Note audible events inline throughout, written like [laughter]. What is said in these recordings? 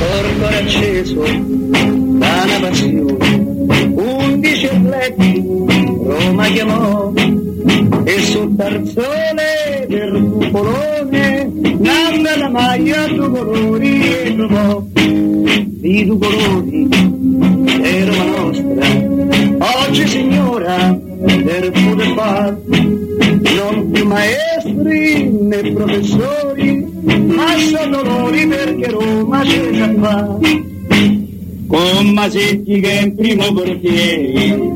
corpo acceso da passione. Undici atleti Roma chiamò e sul tarzone del cupolone nanda la maglia due colori e trovò di due colori è Roma nostra oggi signora per poter far non più maestri né professori ma sono loro perché Roma c'è già qua con Masetti che è in primo portiere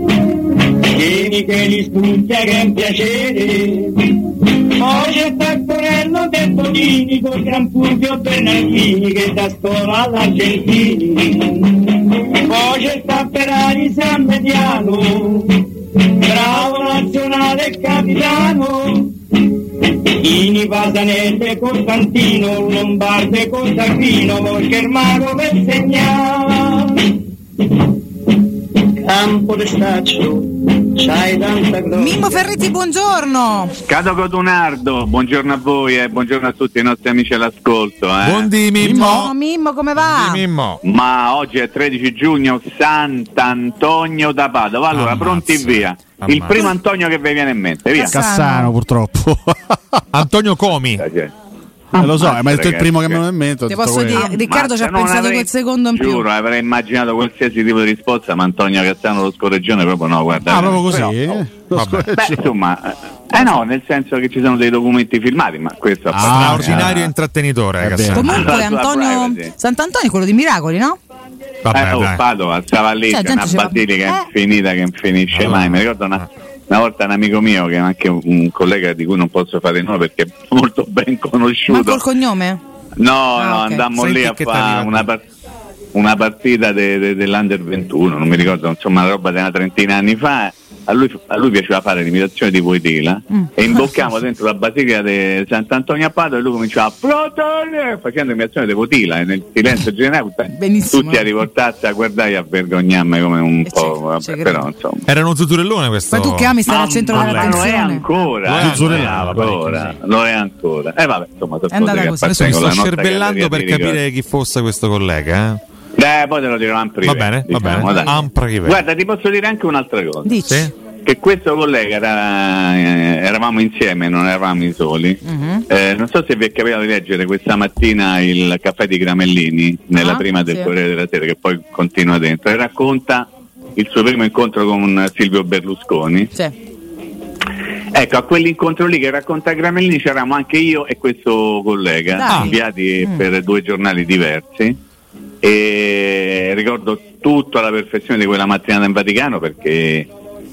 Vieni che li studia che è un piacere. Poi c'è Taccorello De Bonini con Gran Fulvio Bernardini che da scuola all'Argentini. Poi c'è Tapperari San Mediano bravo nazionale capitano Ini Pasanese Costantino Lombarde Costantino Germano per segnare campo de staccio c'hai tanta gloria Mimmo Ferretti, buongiorno. Cado Codunardo, buongiorno a voi e buongiorno a tutti i nostri amici all'ascolto. Eh. Buondì Mimmo. Oh, Mimmo, come va? Buondì, Mimmo. Ma oggi è 13 giugno, Sant'Antonio da Padova. Allora, Ammazza. pronti via. Il Ammazza. primo Antonio che vi viene in mente, via. Cassano. Cassano purtroppo. [laughs] Antonio Comi. Eh, Eh, lo so, ma è il primo che che- mi viene in mente. ho Ti posso quello. dire, Riccardo ci ha non pensato avrei- quel secondo in più. Giuro, avrei immaginato qualsiasi tipo di risposta, ma Antonio Cassano lo scorreggione proprio no, guarda. Ah, proprio così? Però- eh? Lo scorreggione. Beh, insomma, eh no, nel senso che ci sono dei documenti filmati, ma questo Ah, Straordinario eh. intrattenitore, vero. Comunque Antonio. Sant'Antonio è quello di Miracoli, no? Vabbè, eh, oh. Padova stava lì, Cioè, una basilica Eh. infinita che non finisce Allora. mai. Mi ricordo una, una volta un amico mio, che è anche un collega di cui non posso fare il nome perché è molto ben Ma conosciuto. col cognome? No, Ah, no, ok. andammo Senti lì a fare una, par- una partita de- de- dell'Under 21, non mi ricordo, insomma, una roba di una trentina anni fa. A lui, a lui piaceva fare l'imitazione di Voitila Mm. e imboccavamo dentro la basilica di Sant'Antonio a Padova e lui cominciava Protone! facendo l'imitazione di Voitila e nel silenzio generale Benissimo. tutti a riportarsi a guardare e a vergognarmi come un E po', vabbè, ci credo. però insomma. Era uno zuturellone questo. Poi tu che ami stare al centro Ma- della ma lo è attenzione. ancora, Lo è eh, ancora. ancora, lo è ancora. E vabbè, insomma, sono È andata così. Adesso mi sto cervellando per capire chi fosse questo collega. Eh? Eh, poi te lo dirò privé. Va bene, va diciamo, bene. dai. En privé. Guarda, ti posso dire anche un'altra cosa. Dici. Sì? Che questo collega era, eh, eravamo insieme, non eravamo i soli. Mhm. Eh, non so se vi è capitato di leggere questa mattina il caffè di Gramellini, nella Ah, prima del sì. Corriere della Sera, che poi continua dentro, e racconta il suo primo incontro con Silvio Berlusconi. Sì. Ecco, a quell'incontro lì che racconta Gramellini c'eravamo anche io e questo collega, Dai. inviati Mm. per due giornali diversi. E ricordo tutto alla perfezione di quella mattinata in Vaticano perché,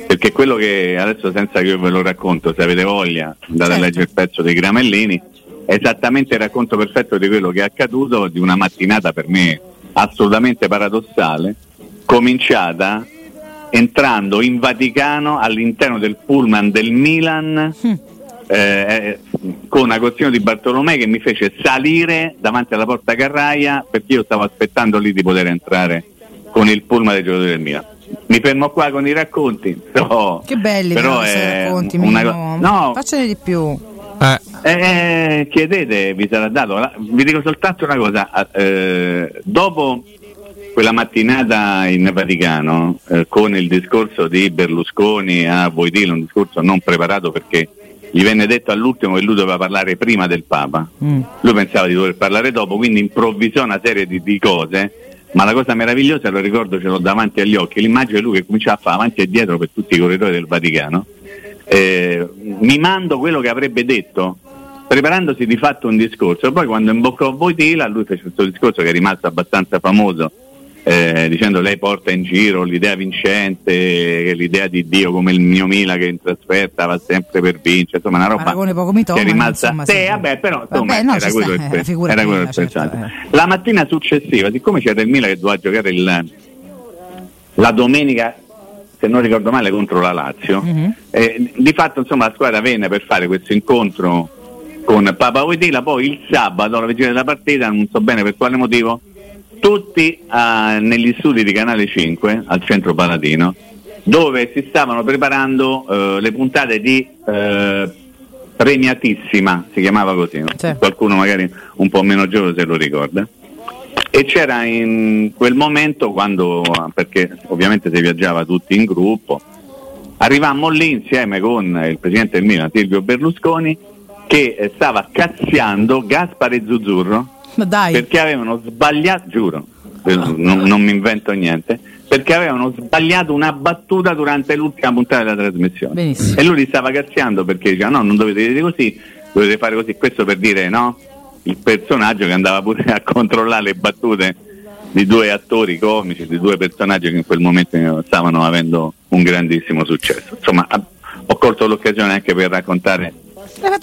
perché quello che adesso senza che io ve lo racconto, se avete voglia, andate Certo. a leggere il pezzo di Gramellini, è esattamente il racconto perfetto di quello che è accaduto di una mattinata per me assolutamente paradossale, cominciata entrando in Vaticano all'interno del pullman del Milan Mm. eh, con Agostino di Bartolomei che mi fece salire davanti alla porta carraia perché io stavo aspettando lì di poter entrare con il pullman dei giocatori del Milan. Mi fermo qua con i racconti, [laughs] però, Che belli però è racconti, una co- no, Faccene di più. Eh, eh, chiedete, vi sarà dato. La- Vi dico soltanto una cosa: eh, dopo quella mattinata in Vaticano, eh, con il discorso di Berlusconi a Voitila, un discorso non preparato perché gli venne detto all'ultimo che lui doveva parlare prima del Papa. Mm. Lui pensava di dover parlare dopo, quindi improvvisò una serie di, di cose. Ma la cosa meravigliosa, lo ricordo, ce l'ho davanti agli occhi, l'immagine di lui che cominciava a fare avanti e dietro per tutti i corridoi del Vaticano, eh, mimando quello che avrebbe detto, preparandosi di fatto un discorso. Poi quando imboccò Voitila, lui fece questo discorso che è rimasto abbastanza famoso, eh, dicendo lei porta in giro l'idea vincente, che l'idea di Dio come il mio Mila che in trasferta va sempre per vincere, insomma una roba poco che mitoma, è rimasta insomma, sì, vabbè, però insomma, Vabbè, no, era quello sta, il eh, pe- figura era quello il certo, eh. La mattina successiva, siccome c'era il Milan che doveva giocare il- la domenica, se non ricordo male, contro la Lazio, Mhm. eh, di fatto insomma la squadra venne per fare questo incontro con Papa Voitila, poi il sabato, alla vigilia della partita, non so bene per quale motivo, tutti ah, negli studi di Canale 5 al centro Palatino, dove si stavano preparando eh, le puntate di eh, Premiatissima, si chiamava così, no? Sì. qualcuno magari un po' meno giovane se lo ricorda. E c'era in quel momento quando, perché ovviamente si viaggiava tutti in gruppo, arrivammo lì insieme con il presidente del Milan, Silvio Berlusconi, che eh, stava cazziando Gaspare Zuzzurro Ma dai. perché avevano sbagliato, giuro, eh, non, non mi invento niente, perché avevano sbagliato una battuta durante l'ultima puntata della trasmissione. Benissimo. E lui li stava cazziando perché diceva no, non dovete dire così, dovete fare così, questo per dire no, il personaggio che andava pure [laughs] a controllare le battute di due attori comici, di due personaggi che in quel momento stavano avendo un grandissimo successo. Insomma, ho colto l'occasione anche per raccontare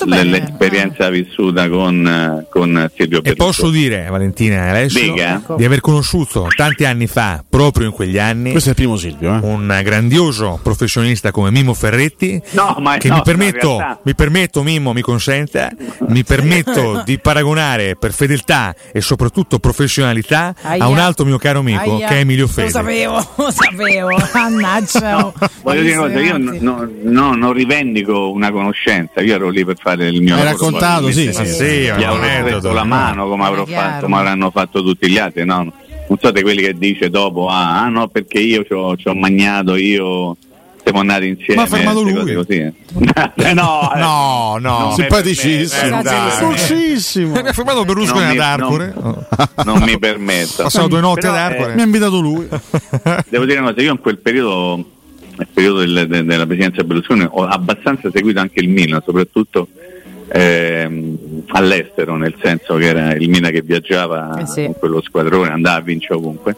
L'esperienza vissuta con, con Silvio E Berlusconi. posso dire, Valentina e Alessio, Dica. di aver conosciuto tanti anni fa, proprio in quegli anni, Questo è il primo Silvio, eh? un grandioso professionista come Mimo Ferretti No, ma che no, mi permetto, realtà- mi permetto Mimmo mi consenta mi permetto [laughs] di paragonare per fedeltà e soprattutto professionalità Aia. a un altro mio caro amico Aia. che è Emilio Lo Fede sapevo, [laughs] lo sapevo. Mannaggia. oh. Voglio dire una cosa, io no- no- non rivendico una conoscenza, io ero lì per fare il mio Hai lavoro, raccontato, sì, sì. Sì, Gli avrò preso la mano come, avrò Ma chiaro. fatto, come avranno fatto tutti gli altri, no? Non so di quelli che dice dopo, ah, ah, no, perché io ci ho, magnato, io siamo andati insieme. Ma ha fermato lui. Così. Eh, [laughs] no, eh. no no Non mi Simpaticissimo. eh. Dolcissimo. mi ha fermato Berlusconi ad Arcore non- [laughs] non mi permetto. passato due notti Però, ad eh, Arcore Mi ha invitato lui. Devo dire una cosa, io in quel periodo, nel periodo del- de- della presidenza Berlusconi, ho abbastanza seguito anche il Milan, soprattutto ehm, all'estero, nel senso che era il Milan che viaggiava Eh sì. con quello squadrone, andava a vincere ovunque.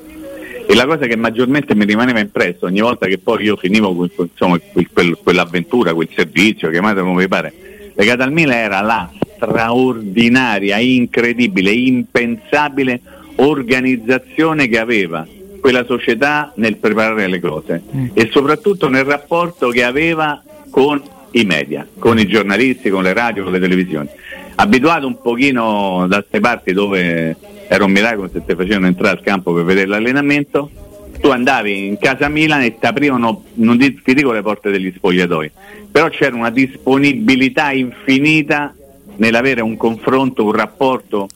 E la cosa che maggiormente mi rimaneva impresso ogni volta che poi io finivo con- insomma, quel- quell'avventura, quel servizio, chiamatelo come vi pare, legata al Milan era la straordinaria, incredibile, impensabile organizzazione che aveva quella società nel preparare le cose e soprattutto nel rapporto che aveva con i media, con i giornalisti, con le radio, con le televisioni. Abituato un pochino da queste parti dove era un miracolo se ti facevano entrare al campo per vedere l'allenamento, tu andavi in casa Milan e ti aprivano, non ti, ti dico le porte degli spogliatoi, però c'era una disponibilità infinita nell'avere un confronto, un rapporto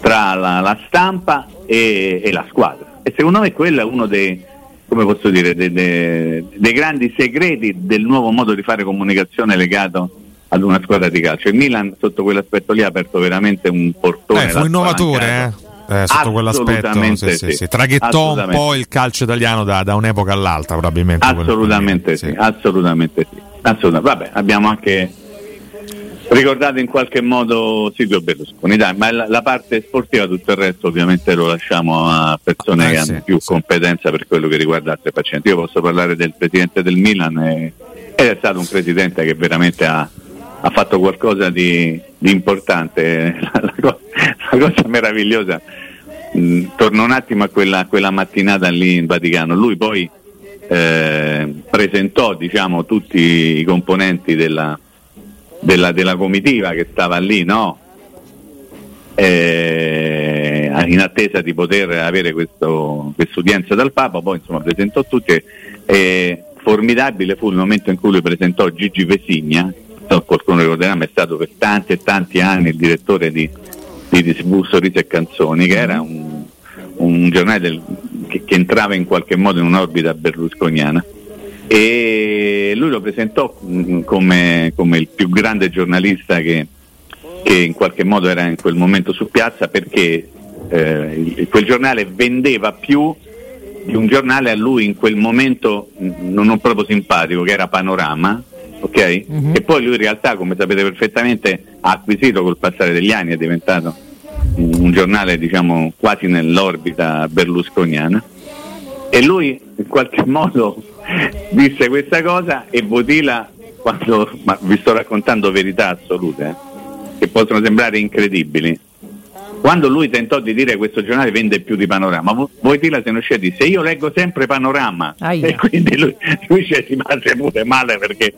tra la, la stampa e, e la squadra. E secondo me quello è uno dei, come posso dire, dei, dei- dei grandi segreti del nuovo modo di fare comunicazione legato ad una squadra di calcio. Il Milan sotto quell'aspetto lì ha aperto veramente un portone. Eh, fu innovatore eh? Eh, sotto quell'aspetto sì, sì, sì. traghettò un po' il calcio italiano da, da un'epoca all'altra probabilmente Assolutamente sì, assolutamente sì. Assolutamente. Vabbè, abbiamo anche ricordato in qualche modo Silvio Berlusconi, dai, ma la, la parte sportiva, tutto il resto ovviamente lo lasciamo a persone Eh, che sì, hanno più sì. competenza per quello che riguarda altre pazienti. Io posso parlare del presidente del Milan e- ed è stato un presidente che veramente ha, ha fatto qualcosa di, di importante. [laughs] La, la co- la cosa meravigliosa, mh, torno un attimo a quella, quella mattinata lì in Vaticano, lui poi eh, presentò diciamo, tutti i componenti della, della, della comitiva che stava lì, no? Eh, in attesa di poter avere questo, quest'udienza dal Papa, poi insomma presentò tutti e e formidabile fu il momento in cui lui presentò Gigi Vesigna, qualcuno ricorderà, ma è stato per tanti e tanti anni il direttore di, di, di e Canzoni, che era un, un giornale del- che, che entrava in qualche modo in un'orbita berlusconiana e lui lo presentò mh, come, come il più grande giornalista che, che in qualche modo era in quel momento su piazza perché eh, quel giornale vendeva più di un giornale a lui in quel momento mh, non proprio simpatico che era Panorama ok? Mhm. e poi lui in realtà come sapete perfettamente ha acquisito col passare degli anni è diventato un giornale diciamo quasi nell'orbita berlusconiana e lui in qualche [laughs] modo disse questa cosa e Botila quando ma vi sto raccontando verità assolute eh, che possono sembrare incredibili quando lui tentò di dire questo giornale vende più di Panorama Vo- Botila se ne uscì e disse io leggo sempre Panorama Aia. e quindi lui, lui ci rimase pure male perché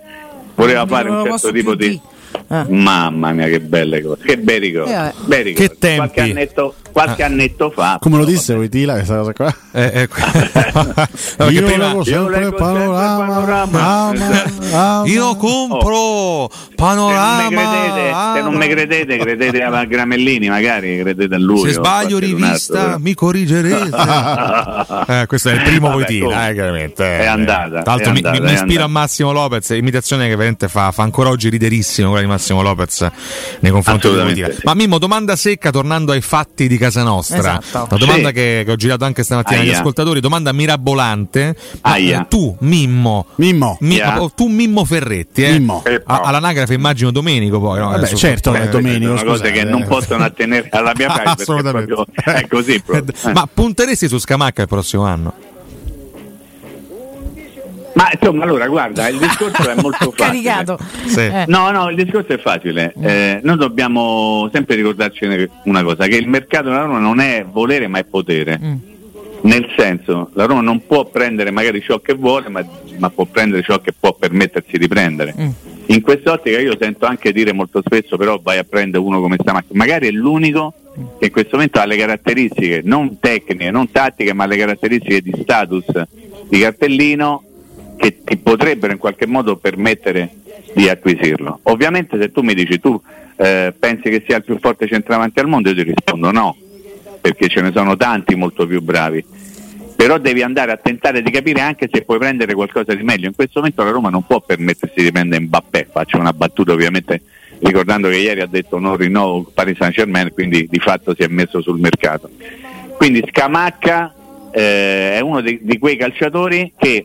voleva fare un certo tipo di. Ah. Mamma mia che belle cose, che bei ricordi, Eh, bei ricordi. Che tempi. Qualche annetto, qualche annetto fa. Come lo disse Wojtyla questa cosa qua? Eh, eh, [laughs] no, Io prima- leggo io sempre il panorama, panorama. ama, ama. [laughs] io compro panorama. Se non mi credete, se non mi credete, credete a Gramellini, magari credete a lui. Se sbaglio rivista mi corrigerete. [laughs] eh, questo è il primo comunque, eh, chiaramente. è andata, Tra l'altro è mi- andata, mi, mi ispira a. Massimo Lopez, imitazione che veramente fa, fa ancora oggi riderissimo quella di Massimo Lopez nei confronti di sì. Ma Mimmo, domanda secca tornando ai fatti di casa nostra. Esatto. La domanda Sì. che, che ho girato anche stamattina agli ascoltatori, domanda mirabolante. Aia. tu, Mimmo, Mimmo. Mi- Yeah. oh, tu Mimmo Ferretti, eh? Mimmo. Eh, no. all'anagrafe immagino Domenico poi. No? Vabbè, Adesso- certo, eh, è Domenico. sono cose che non eh. possono attenere alla mia [laughs] parte perché Assolutamente. proprio è così proprio. Ma punteresti su Scamacca il prossimo anno? Ma insomma, allora guarda, il discorso è molto [laughs] facile. Caricato. Sì. Eh. No, no, il discorso è facile. Eh, noi dobbiamo sempre ricordarci una cosa, che il mercato della Roma non è volere ma è potere. Mm. Nel senso, la Roma non può prendere magari ciò che vuole, ma, ma può prendere ciò che può permettersi di prendere. Mm. In quest'ottica io sento anche dire molto spesso, però vai a prendere uno come Stamacca. Magari è l'unico che in questo momento ha le caratteristiche non tecniche, non tattiche, ma le caratteristiche di status di cartellino che ti potrebbero in qualche modo permettere di acquisirlo. Ovviamente se tu mi dici tu eh, pensi che sia il più forte centravanti al mondo, io ti rispondo no, perché ce ne sono tanti molto più bravi. Però devi andare a tentare di capire anche se puoi prendere qualcosa di meglio. In questo momento la Roma non può permettersi di prendere Mbappé, faccio una battuta ovviamente ricordando che ieri ha detto non rinnovo Paris Saint Germain, quindi di fatto si è messo sul mercato. Quindi Scamacca eh, è uno di, di quei calciatori che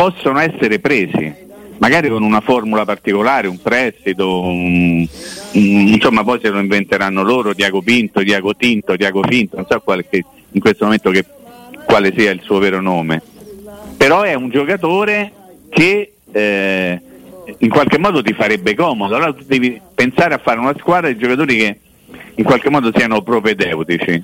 possono essere presi, magari con una formula particolare, un prestito, un- un- insomma poi se lo inventeranno loro, Diago Pinto, Diago Tinto, Diago Finto, non so quale, che- in questo momento che- quale sia il suo vero nome. Però è un giocatore che eh, in qualche modo ti farebbe comodo, allora tu devi pensare a fare una squadra di giocatori che in qualche modo siano propedeutici.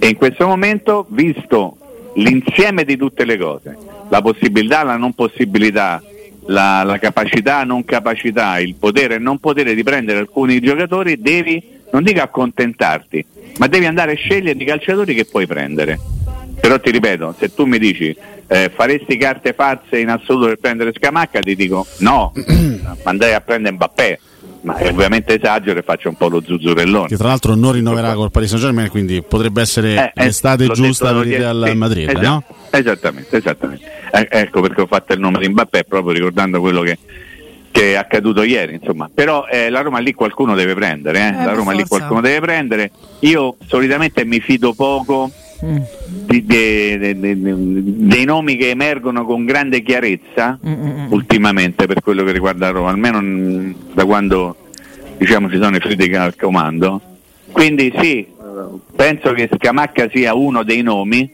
E in questo momento, visto l'insieme di tutte le cose, la possibilità, la non possibilità, la, la capacità, non capacità, il potere e non potere di prendere alcuni giocatori, devi, non dico accontentarti, ma devi andare a scegliere i calciatori che puoi prendere. Però ti ripeto, se tu mi dici eh, faresti carte pazze in assoluto per prendere Scamacca, ti dico no, [clears throat] andrei a prendere Mbappé, ma eh, ovviamente esagero e faccio un po' lo zuzzurellone. Che tra l'altro non rinnoverà col Paris Saint Germain, quindi potrebbe essere Eh, eh, l'estate giusta per il Real sì, Madrid, esatto, no? Esattamente, esattamente. Eh, ecco perché ho fatto il nome di Mbappé proprio ricordando quello che, che è accaduto ieri, insomma. Però eh, la Roma lì qualcuno deve prendere, eh. Eh, la Roma lì forza. qualcuno deve prendere. Io solitamente mi fido poco Mm. di- de- de- de- de- dei nomi che emergono con grande chiarezza Mm, mm, mm. ultimamente per quello che riguarda Roma, almeno da quando diciamo, ci sono i Friedrich al comando. Quindi sì, penso che Scamacca sia uno dei nomi,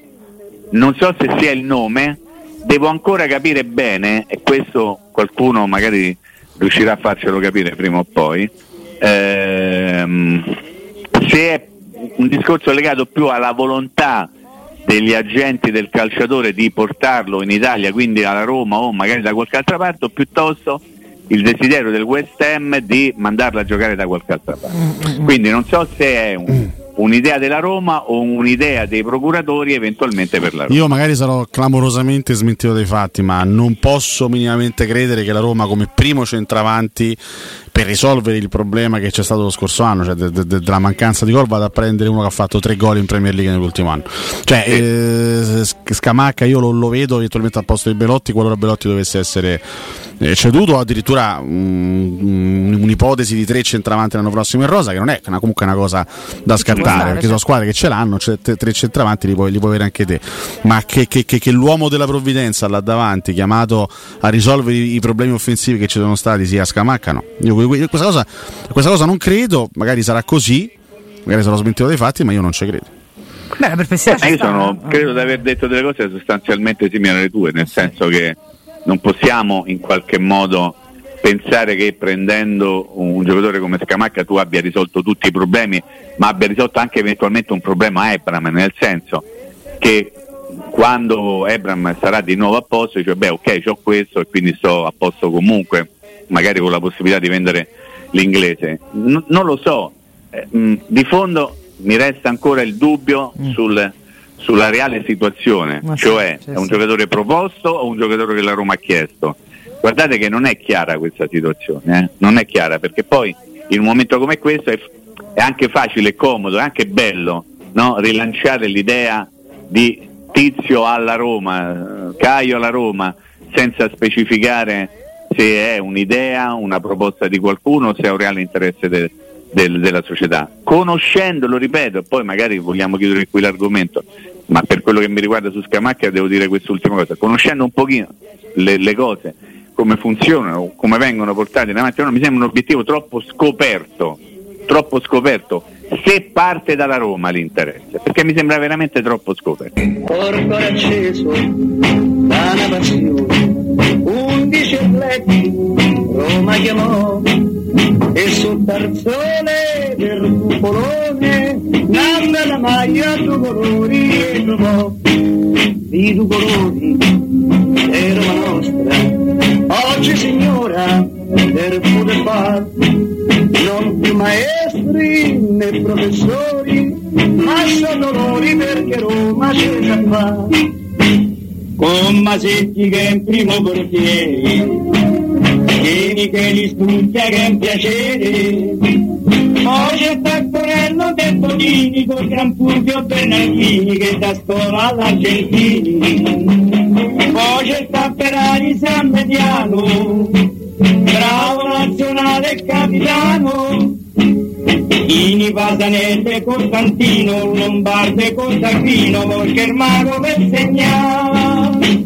non so se sia il nome, devo ancora capire bene, e questo qualcuno magari riuscirà a farcelo capire prima o poi, ehm, se è un discorso legato più alla volontà degli agenti del calciatore di portarlo in Italia, quindi alla Roma o magari da qualche altra parte, piuttosto il desiderio del West Ham di mandarlo a giocare da qualche altra parte. Quindi non so se è un- un'idea della Roma o un'idea dei procuratori eventualmente per la Roma. Io magari sarò clamorosamente smentito dai fatti, ma non posso minimamente credere che la Roma come primo centravanti per risolvere il problema che c'è stato lo scorso anno, cioè de- de- de- della mancanza di gol, vada a prendere uno che ha fatto tre gol in Premier League nell'ultimo anno. Cioè, eh, Sc- Scamacca io lo, lo vedo eventualmente al posto di Belotti qualora Belotti dovesse essere eh, ceduto addirittura mm, un'ipotesi di tre centravanti l'anno prossimo in rosa, che non è una- comunque una cosa da scartare, stare, perché sono squadre che ce l'hanno, c'è tre, tre centravanti li puoi, li puoi avere anche te, ma che, che- che- che l'uomo della provvidenza là davanti, chiamato a risolvere i, i problemi offensivi che ci sono stati, sia Scamacca, no. Io, que- que- questa, cosa, questa cosa non credo, magari sarà così, magari sarò smentito dai fatti, ma io non ci credo. Beh, la perplessità Eh, io sono- credo di aver detto delle cose sostanzialmente simili alle tue, nel senso che non possiamo in qualche modo pensare che prendendo un giocatore come Scamacca tu abbia risolto tutti i problemi, ma abbia risolto anche eventualmente un problema a Ebram, nel senso che quando Ebram sarà di nuovo a posto dice beh ok ho questo e quindi sto a posto comunque, magari con la possibilità di vendere l'inglese. N- non lo so, Eh, mh, di fondo mi resta ancora il dubbio sul, sulla reale situazione, Ma cioè sì, è un sì. giocatore proposto o un giocatore che la Roma ha chiesto. Guardate che non è chiara questa situazione, eh? non è chiara perché poi in un momento come questo è, è anche facile e comodo, è anche bello no? rilanciare l'idea di Tizio alla Roma, Caio alla Roma, senza specificare se è un'idea, una proposta di qualcuno, se è un reale interesse de- del- della società. Conoscendolo, ripeto, e poi magari vogliamo chiudere qui l'argomento, ma per quello che mi riguarda su Scamacchia devo dire quest'ultima cosa, conoscendo un pochino le, le cose, come funzionano, come vengono portate in avanti, no, mi sembra un obiettivo troppo scoperto, troppo scoperto, se parte dalla Roma l'interesse, perché mi sembra veramente troppo scoperto. Corpo acceso da passione, undici atleti Roma chiamò e sul tarzone del cupolone nanda la maglia due colori e trovò i due colori è Roma nostra oggi signora per poter far non più maestri né professori ma sono dolori perché Roma c'è già fa con Masetti che è in primo portiere Vieni che li studia che è un piacere. Poi c'è Taccorello del Bonini con Gran Fulvio Bernardini che da scuola all'Argentini poi c'è Tapperari San Mediano bravo nazionale e capitano. Ini Pasanelle Costantino Lombardo e il mago per segnare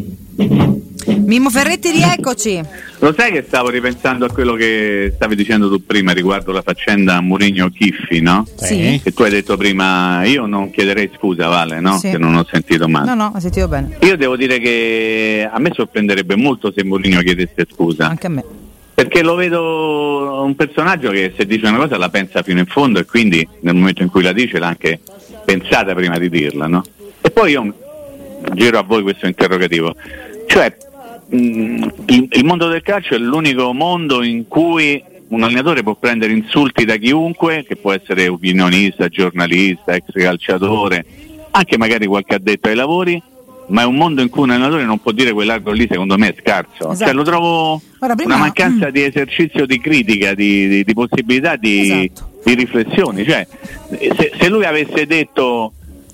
Mimmo Ferretti, rieccoci. Lo sai che stavo ripensando a quello che stavi dicendo tu prima riguardo la faccenda Mourinho-Chiffi, no? Sì. Che tu hai detto prima, io non chiederei scusa, Vale, no? Sì. Che non ho sentito male. No, no, ho sentito bene. Io devo dire che a me sorprenderebbe molto se Mourinho chiedesse scusa. Anche a me. Perché lo vedo un personaggio che se dice una cosa la pensa fino in fondo e quindi nel momento in cui la dice l'ha anche pensata prima di dirla, no? E poi io giro a voi questo interrogativo. Cioè, il, il mondo del calcio è l'unico mondo in cui un allenatore può prendere insulti da chiunque, che può essere opinionista, giornalista, ex calciatore, anche magari qualche addetto ai lavori, ma è un mondo in cui un allenatore non può dire quell'altro lì, secondo me è scarso. Esatto. Cioè, lo trovo Guarda, prima- una mancanza mm. di esercizio di critica, di, di- di possibilità di, Esatto. di riflessioni. Cioè, se, se lui avesse detto.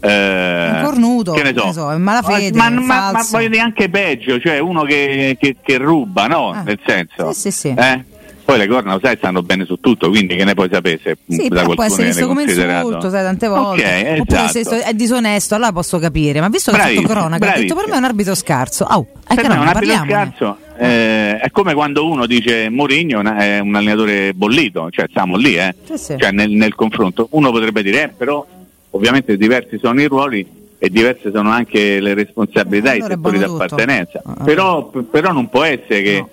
Eh, Un cornuto, che ne so, so, è malafede, ma, ma, ma, voglio dire anche peggio, cioè uno che, che- che ruba, no? Ah. Nel senso, Sì, sì, sì. eh? Poi le corna, lo sai, stanno bene su tutto, quindi che ne puoi sapere se Sì, da può essere visto come insulto, sai, tante volte. Ok, Oppure se esatto. è disonesto, allora posso capire. Ma visto che ha Bravissimo, cronaca, ha detto per me è un arbitro scarso. Au, è Per che me no, un arbitro scarso eh, è come quando uno dice Mourinho è un allenatore bollito, cioè siamo lì, eh. Sì, sì. Cioè, nel, nel confronto. Uno potrebbe dire, eh, però ovviamente diversi sono i ruoli e diverse sono anche le responsabilità e Eh, allora i settori di appartenenza. Ah. Però, però non può essere che No.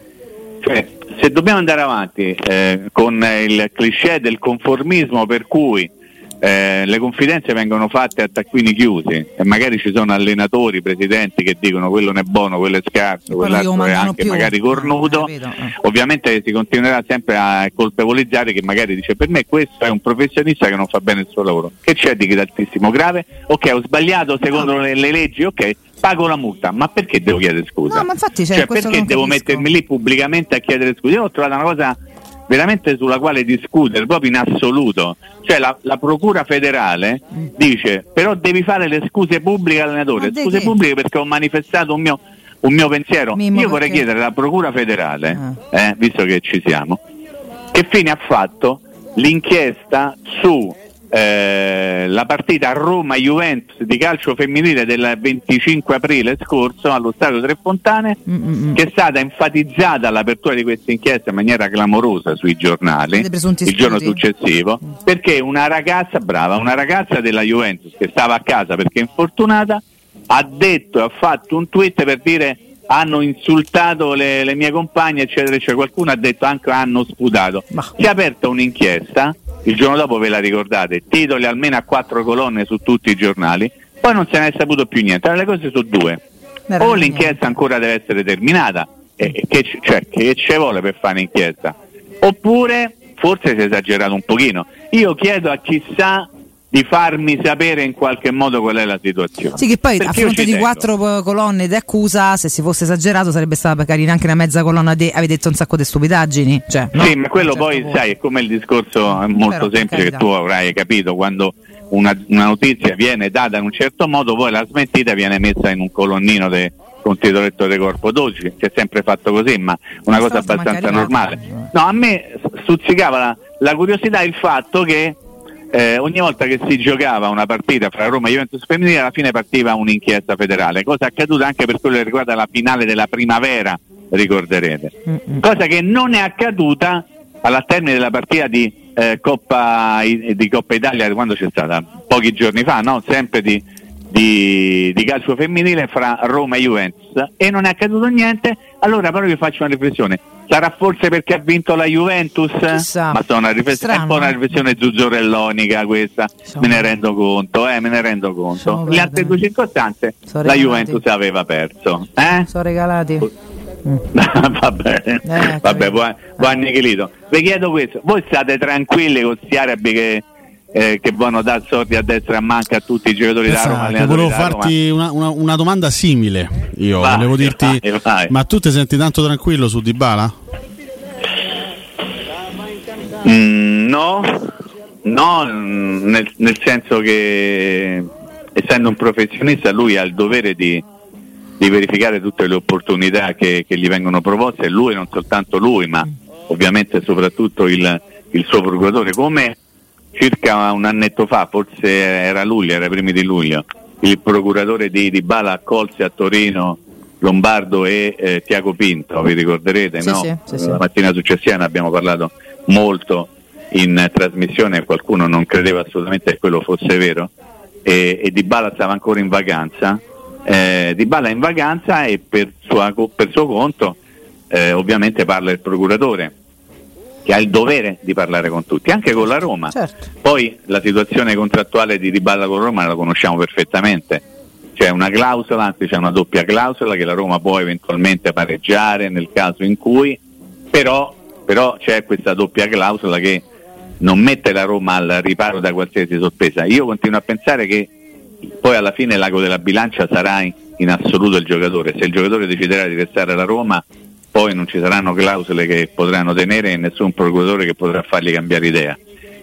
cioè, se dobbiamo andare avanti eh, con il cliché del conformismo per cui eh, le confidenze vengono fatte a taccuini chiusi e magari ci sono allenatori, presidenti che dicono quello non è buono, quello è scarso, quell'altro è anche più. magari cornuto. Eh, eh. Ovviamente si continuerà sempre a colpevolizzare che magari dice per me questo è un professionista che non fa bene il suo lavoro. Che c'è di altissimo grave? Ok, ho sbagliato secondo le, le leggi, ok, pago la multa, ma perché devo chiedere scusa? No, ma infatti c'è cioè, che perché devo capisco. mettermi lì pubblicamente a chiedere scusa? Io ho trovato una cosa veramente sulla quale discutere, proprio in assoluto. Cioè la, la Procura federale dice però devi fare le scuse pubbliche Ma all'allenatore, di scuse che? pubbliche perché ho manifestato un mio, un mio pensiero. Mimmo, Io vorrei perché? chiedere alla Procura federale, Ah. eh, visto che ci siamo, che fine ha fatto l'inchiesta su eh, la partita Roma-Juventus di calcio femminile del 25 aprile scorso allo Stadio Tre Fontane, Mm, mm, mm. che è stata enfatizzata all'apertura di questa inchiesta in maniera clamorosa sui giornali il giorno successivo, perché una ragazza brava, una ragazza della Juventus che stava a casa perché è infortunata, ha detto e ha fatto un tweet per dire hanno insultato le, le mie compagne, eccetera, eccetera. Qualcuno ha detto anche hanno sputato. Ma- Si è aperta un'inchiesta, il giorno dopo ve la ricordate, titoli almeno a quattro colonne su tutti i giornali, poi non se ne è saputo più niente. Allora, le cose sono due. O l'inchiesta ancora deve essere terminata, e, e che, ci- cioè, che ci vuole per fare un'inchiesta? Oppure forse si è esagerato un pochino. Io chiedo a chissà di farmi sapere in qualche modo qual è la situazione. Sì, che poi Perché a fronte di tengo. quattro eh, colonne di accusa, se si fosse esagerato, sarebbe stata carina anche una mezza colonna di avete detto un sacco di stupidaggini. Cioè, no? Sì, ma quello certo poi, punto. sai, è come il discorso è molto Però, per semplice che tu avrai capito, quando una, una notizia viene data in un certo modo, poi la smentita viene messa in un colonnino de, con titoletto di corpo 12, si è sempre fatto così, ma una cosa abbastanza magari normale. No, a me stuzzicava la, la curiosità il fatto che eh, ogni volta che si giocava una partita fra Roma e Juventus femminile alla fine partiva un'inchiesta federale, cosa accaduta anche per quello che riguarda la finale della primavera, ricorderete. Cosa che non è accaduta al termine della partita di, eh, Coppa, di Coppa Italia quando c'è stata, pochi giorni fa, no? sempre di, di, di calcio femminile fra Roma e Juventus e non è accaduto niente, allora però vi faccio una riflessione. Sarà forse perché ha vinto la Juventus? Chissà. Ma sono una riflessione, è un po' una Strano. riflessione zuzzurellonica questa, me ne rendo conto, eh, me ne rendo conto. Le altre due circostanze la. Juventus aveva perso. Eh? Sono regalati. [laughs] Va bene, Eh, vabbè, buon, buon annichilito. Vi chiedo questo, voi state tranquilli con questi arabi che, eh, che vanno dar soldi a destra e a manca a tutti i giocatori da Roma? Volevo da Roma? farti una, una- una domanda simile. Io Vai, volevo dirti, vai, vai. ma tu ti senti tanto tranquillo su Dybala? Mm, no, no, nel, nel senso che essendo un professionista lui ha il dovere di, di verificare tutte le opportunità che, che gli vengono proposte, lui non soltanto lui, ma ovviamente soprattutto il, il suo procuratore, come circa un annetto fa, forse era luglio, era i primi di luglio, il procuratore di Dybala accolse a Torino Lombardo e eh, Tiago Pinto, vi ricorderete? Sì, no? sì, sì. La mattina successiva ne abbiamo parlato molto in eh, trasmissione, qualcuno non credeva assolutamente che quello fosse vero e, e Dybala stava ancora in vacanza. Eh, Dybala è in vacanza e per, sua per suo conto eh, ovviamente parla il procuratore che ha il dovere di parlare con tutti, anche con la Roma. Certo. Poi la situazione contrattuale di Dybala con Roma la conosciamo perfettamente. C'è una clausola, anzi c'è una doppia clausola che la Roma può eventualmente pareggiare nel caso in cui, però, però c'è questa doppia clausola che non mette la Roma al riparo da qualsiasi sorpresa. Io continuo a pensare che poi alla fine l'ago della bilancia sarà in, in assoluto il giocatore. Se il giocatore deciderà di restare alla Roma, poi non ci saranno clausole che potranno tenere e nessun procuratore che potrà fargli cambiare idea.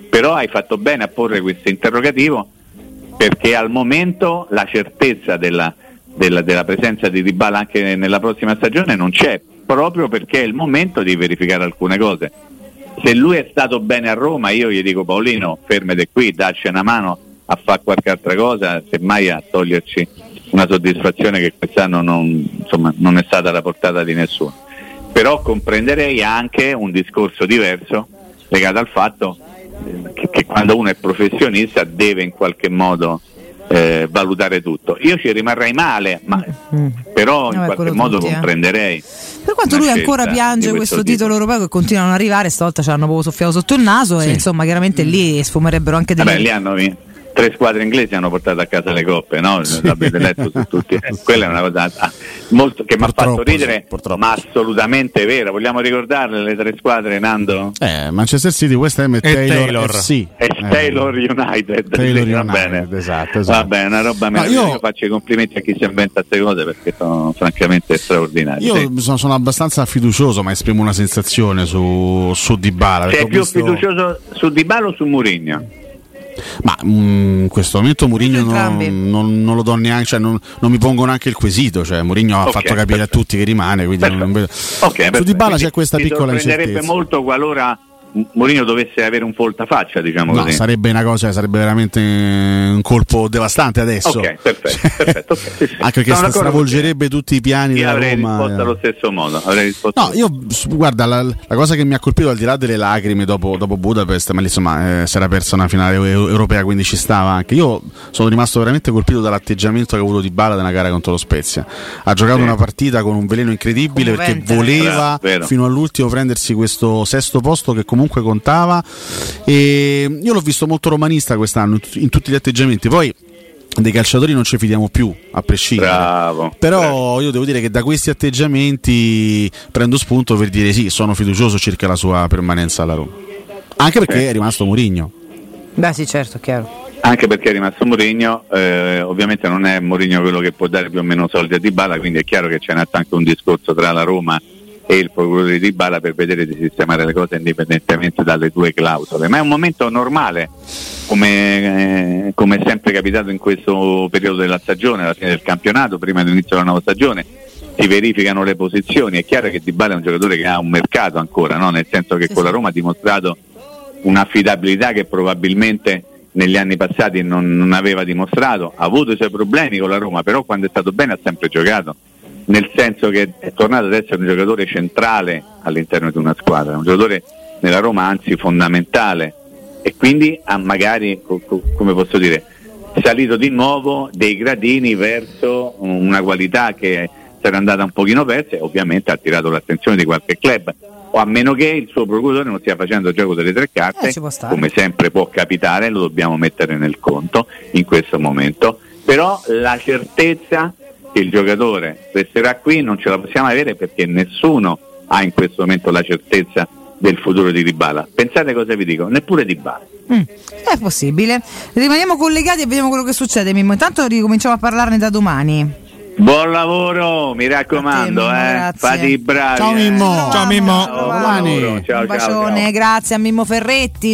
Però hai fatto bene a porre questo interrogativo perché al momento la certezza della, della- della presenza di Dybala anche nella prossima stagione non c'è, proprio perché è il momento di verificare alcune cose. Se lui è stato bene a Roma, io gli dico Paolino, fermate qui, dacci una mano a fare qualche altra cosa, semmai a toglierci una soddisfazione che quest'anno non, insomma, non è stata alla portata di nessuno. Però comprenderei anche un discorso diverso legato al fatto eh, che, che quando uno è professionista deve in qualche modo eh, valutare tutto. Io ci rimarrei male, ma però in Vabbè, qualche modo tutti, eh. comprenderei. Per quanto lui ancora piange questo, tipo. titolo europeo che continuano ad arrivare, stavolta ci hanno proprio soffiato sotto il naso e insomma chiaramente lì sfumerebbero anche delle... Vabbè, lì hanno vinto. Tre squadre inglesi hanno portato a casa le coppe, no? L'avete letto su tutti. Eh, [laughs] quella è una cosa ah, molto, che mi ha fatto ridere, sì, ma assolutamente vera. Vogliamo ricordarle le tre squadre, Nando? Eh, Manchester City, West Ham e, E Taylor, Taylor. FC. È Eh, Taylor United. Taylor Sì, va United, bene. esatto, esatto. Va bene, una roba No, meravigliosa. io- Io faccio i complimenti a chi si inventa queste cose perché sono francamente straordinarie. Io Sì. sono, sono abbastanza fiducioso, ma esprimo una sensazione su, su Dybala. Sei più visto- fiducioso su Dybala o su Mourinho? Ma mm, in questo momento Mourinho non, non- non lo do neanche, cioè non, non mi pongo neanche il quesito. Cioè, Mourinho ha Ok, fatto capire a perfetto. tutti che rimane. Quindi non- non vedo- Ok, su perfetto. Dybala Quindi c'è questa mi piccola sorprenderebbe incertezza. molto qualora Mourinho dovesse avere un voltafaccia, diciamo No, così. sarebbe una cosa, sarebbe veramente un colpo devastante adesso. Ok, perfetto, [laughs] perfetto, ok, sì, sì. Anche perché d'accordo stravolgerebbe tutti i piani Io della avrei Roma. risposto eh. allo stesso modo. Avrei risposto No, io guarda, la, la cosa che mi ha colpito al di là delle lacrime dopo, dopo Budapest, ma insomma eh, si era persa una finale eu- europea, quindi ci stava anche. Io sono rimasto veramente colpito dall'atteggiamento che ha avuto Di Bala nella gara contro lo Spezia. Ha giocato Sì. una partita con un veleno incredibile perché Commovente. voleva Bravo, fino all'ultimo prendersi questo sesto posto che comunque contava. E io l'ho visto molto romanista quest'anno in, tut- in tutti gli atteggiamenti. Poi dei calciatori non ci fidiamo più, a prescindere. Bravo. Però io devo dire che da questi atteggiamenti prendo spunto per dire sì, sono fiducioso circa la sua permanenza alla Roma. Anche perché Sì. è rimasto Mourinho. Beh sì certo, chiaro. Anche perché è rimasto Mourinho, eh, ovviamente non è Mourinho quello che può dare più o meno soldi a Dybala, quindi è chiaro che c'è nato anche un discorso tra la Roma e il procuratore di Dybala per vedere di sistemare le cose indipendentemente dalle due clausole. Ma è un momento normale, come, eh, come è sempre capitato in questo periodo della stagione, alla fine del campionato, prima dell'inizio della nuova stagione, si verificano le posizioni. È chiaro che Dybala è un giocatore che ha un mercato ancora, no? nel senso che con la Roma ha dimostrato un'affidabilità che probabilmente negli anni passati non, non, aveva dimostrato, ha avuto i suoi problemi con la Roma, però quando è stato bene ha sempre giocato, nel senso che è tornato ad essere un giocatore centrale all'interno di una squadra, un giocatore nella Roma anzi fondamentale. E quindi ha magari, come posso dire, salito di nuovo dei gradini verso una qualità che era andata un pochino persa e ovviamente ha attirato l'attenzione di qualche club. O a meno che il suo procuratore non stia facendo il gioco delle tre carte, Eh, come sempre può capitare, lo dobbiamo mettere nel conto in questo momento, però la certezza il giocatore resterà qui non ce la possiamo avere perché nessuno ha in questo momento la certezza del futuro di Dybala. Pensate cosa vi dico, neppure Dybala. Mm, è possibile. Rimaniamo collegati e vediamo quello che succede, Mimmo. Intanto ricominciamo a parlarne da domani. Buon lavoro, mi raccomando, te, Mimmo, eh. fate i bravi. Ciao, eh. Mimmo. Ciao, Mimmo. Ciao, buon Domani. lavoro. Ciao, Un ciao, bacione, ciao. grazie a Mimmo Ferretti.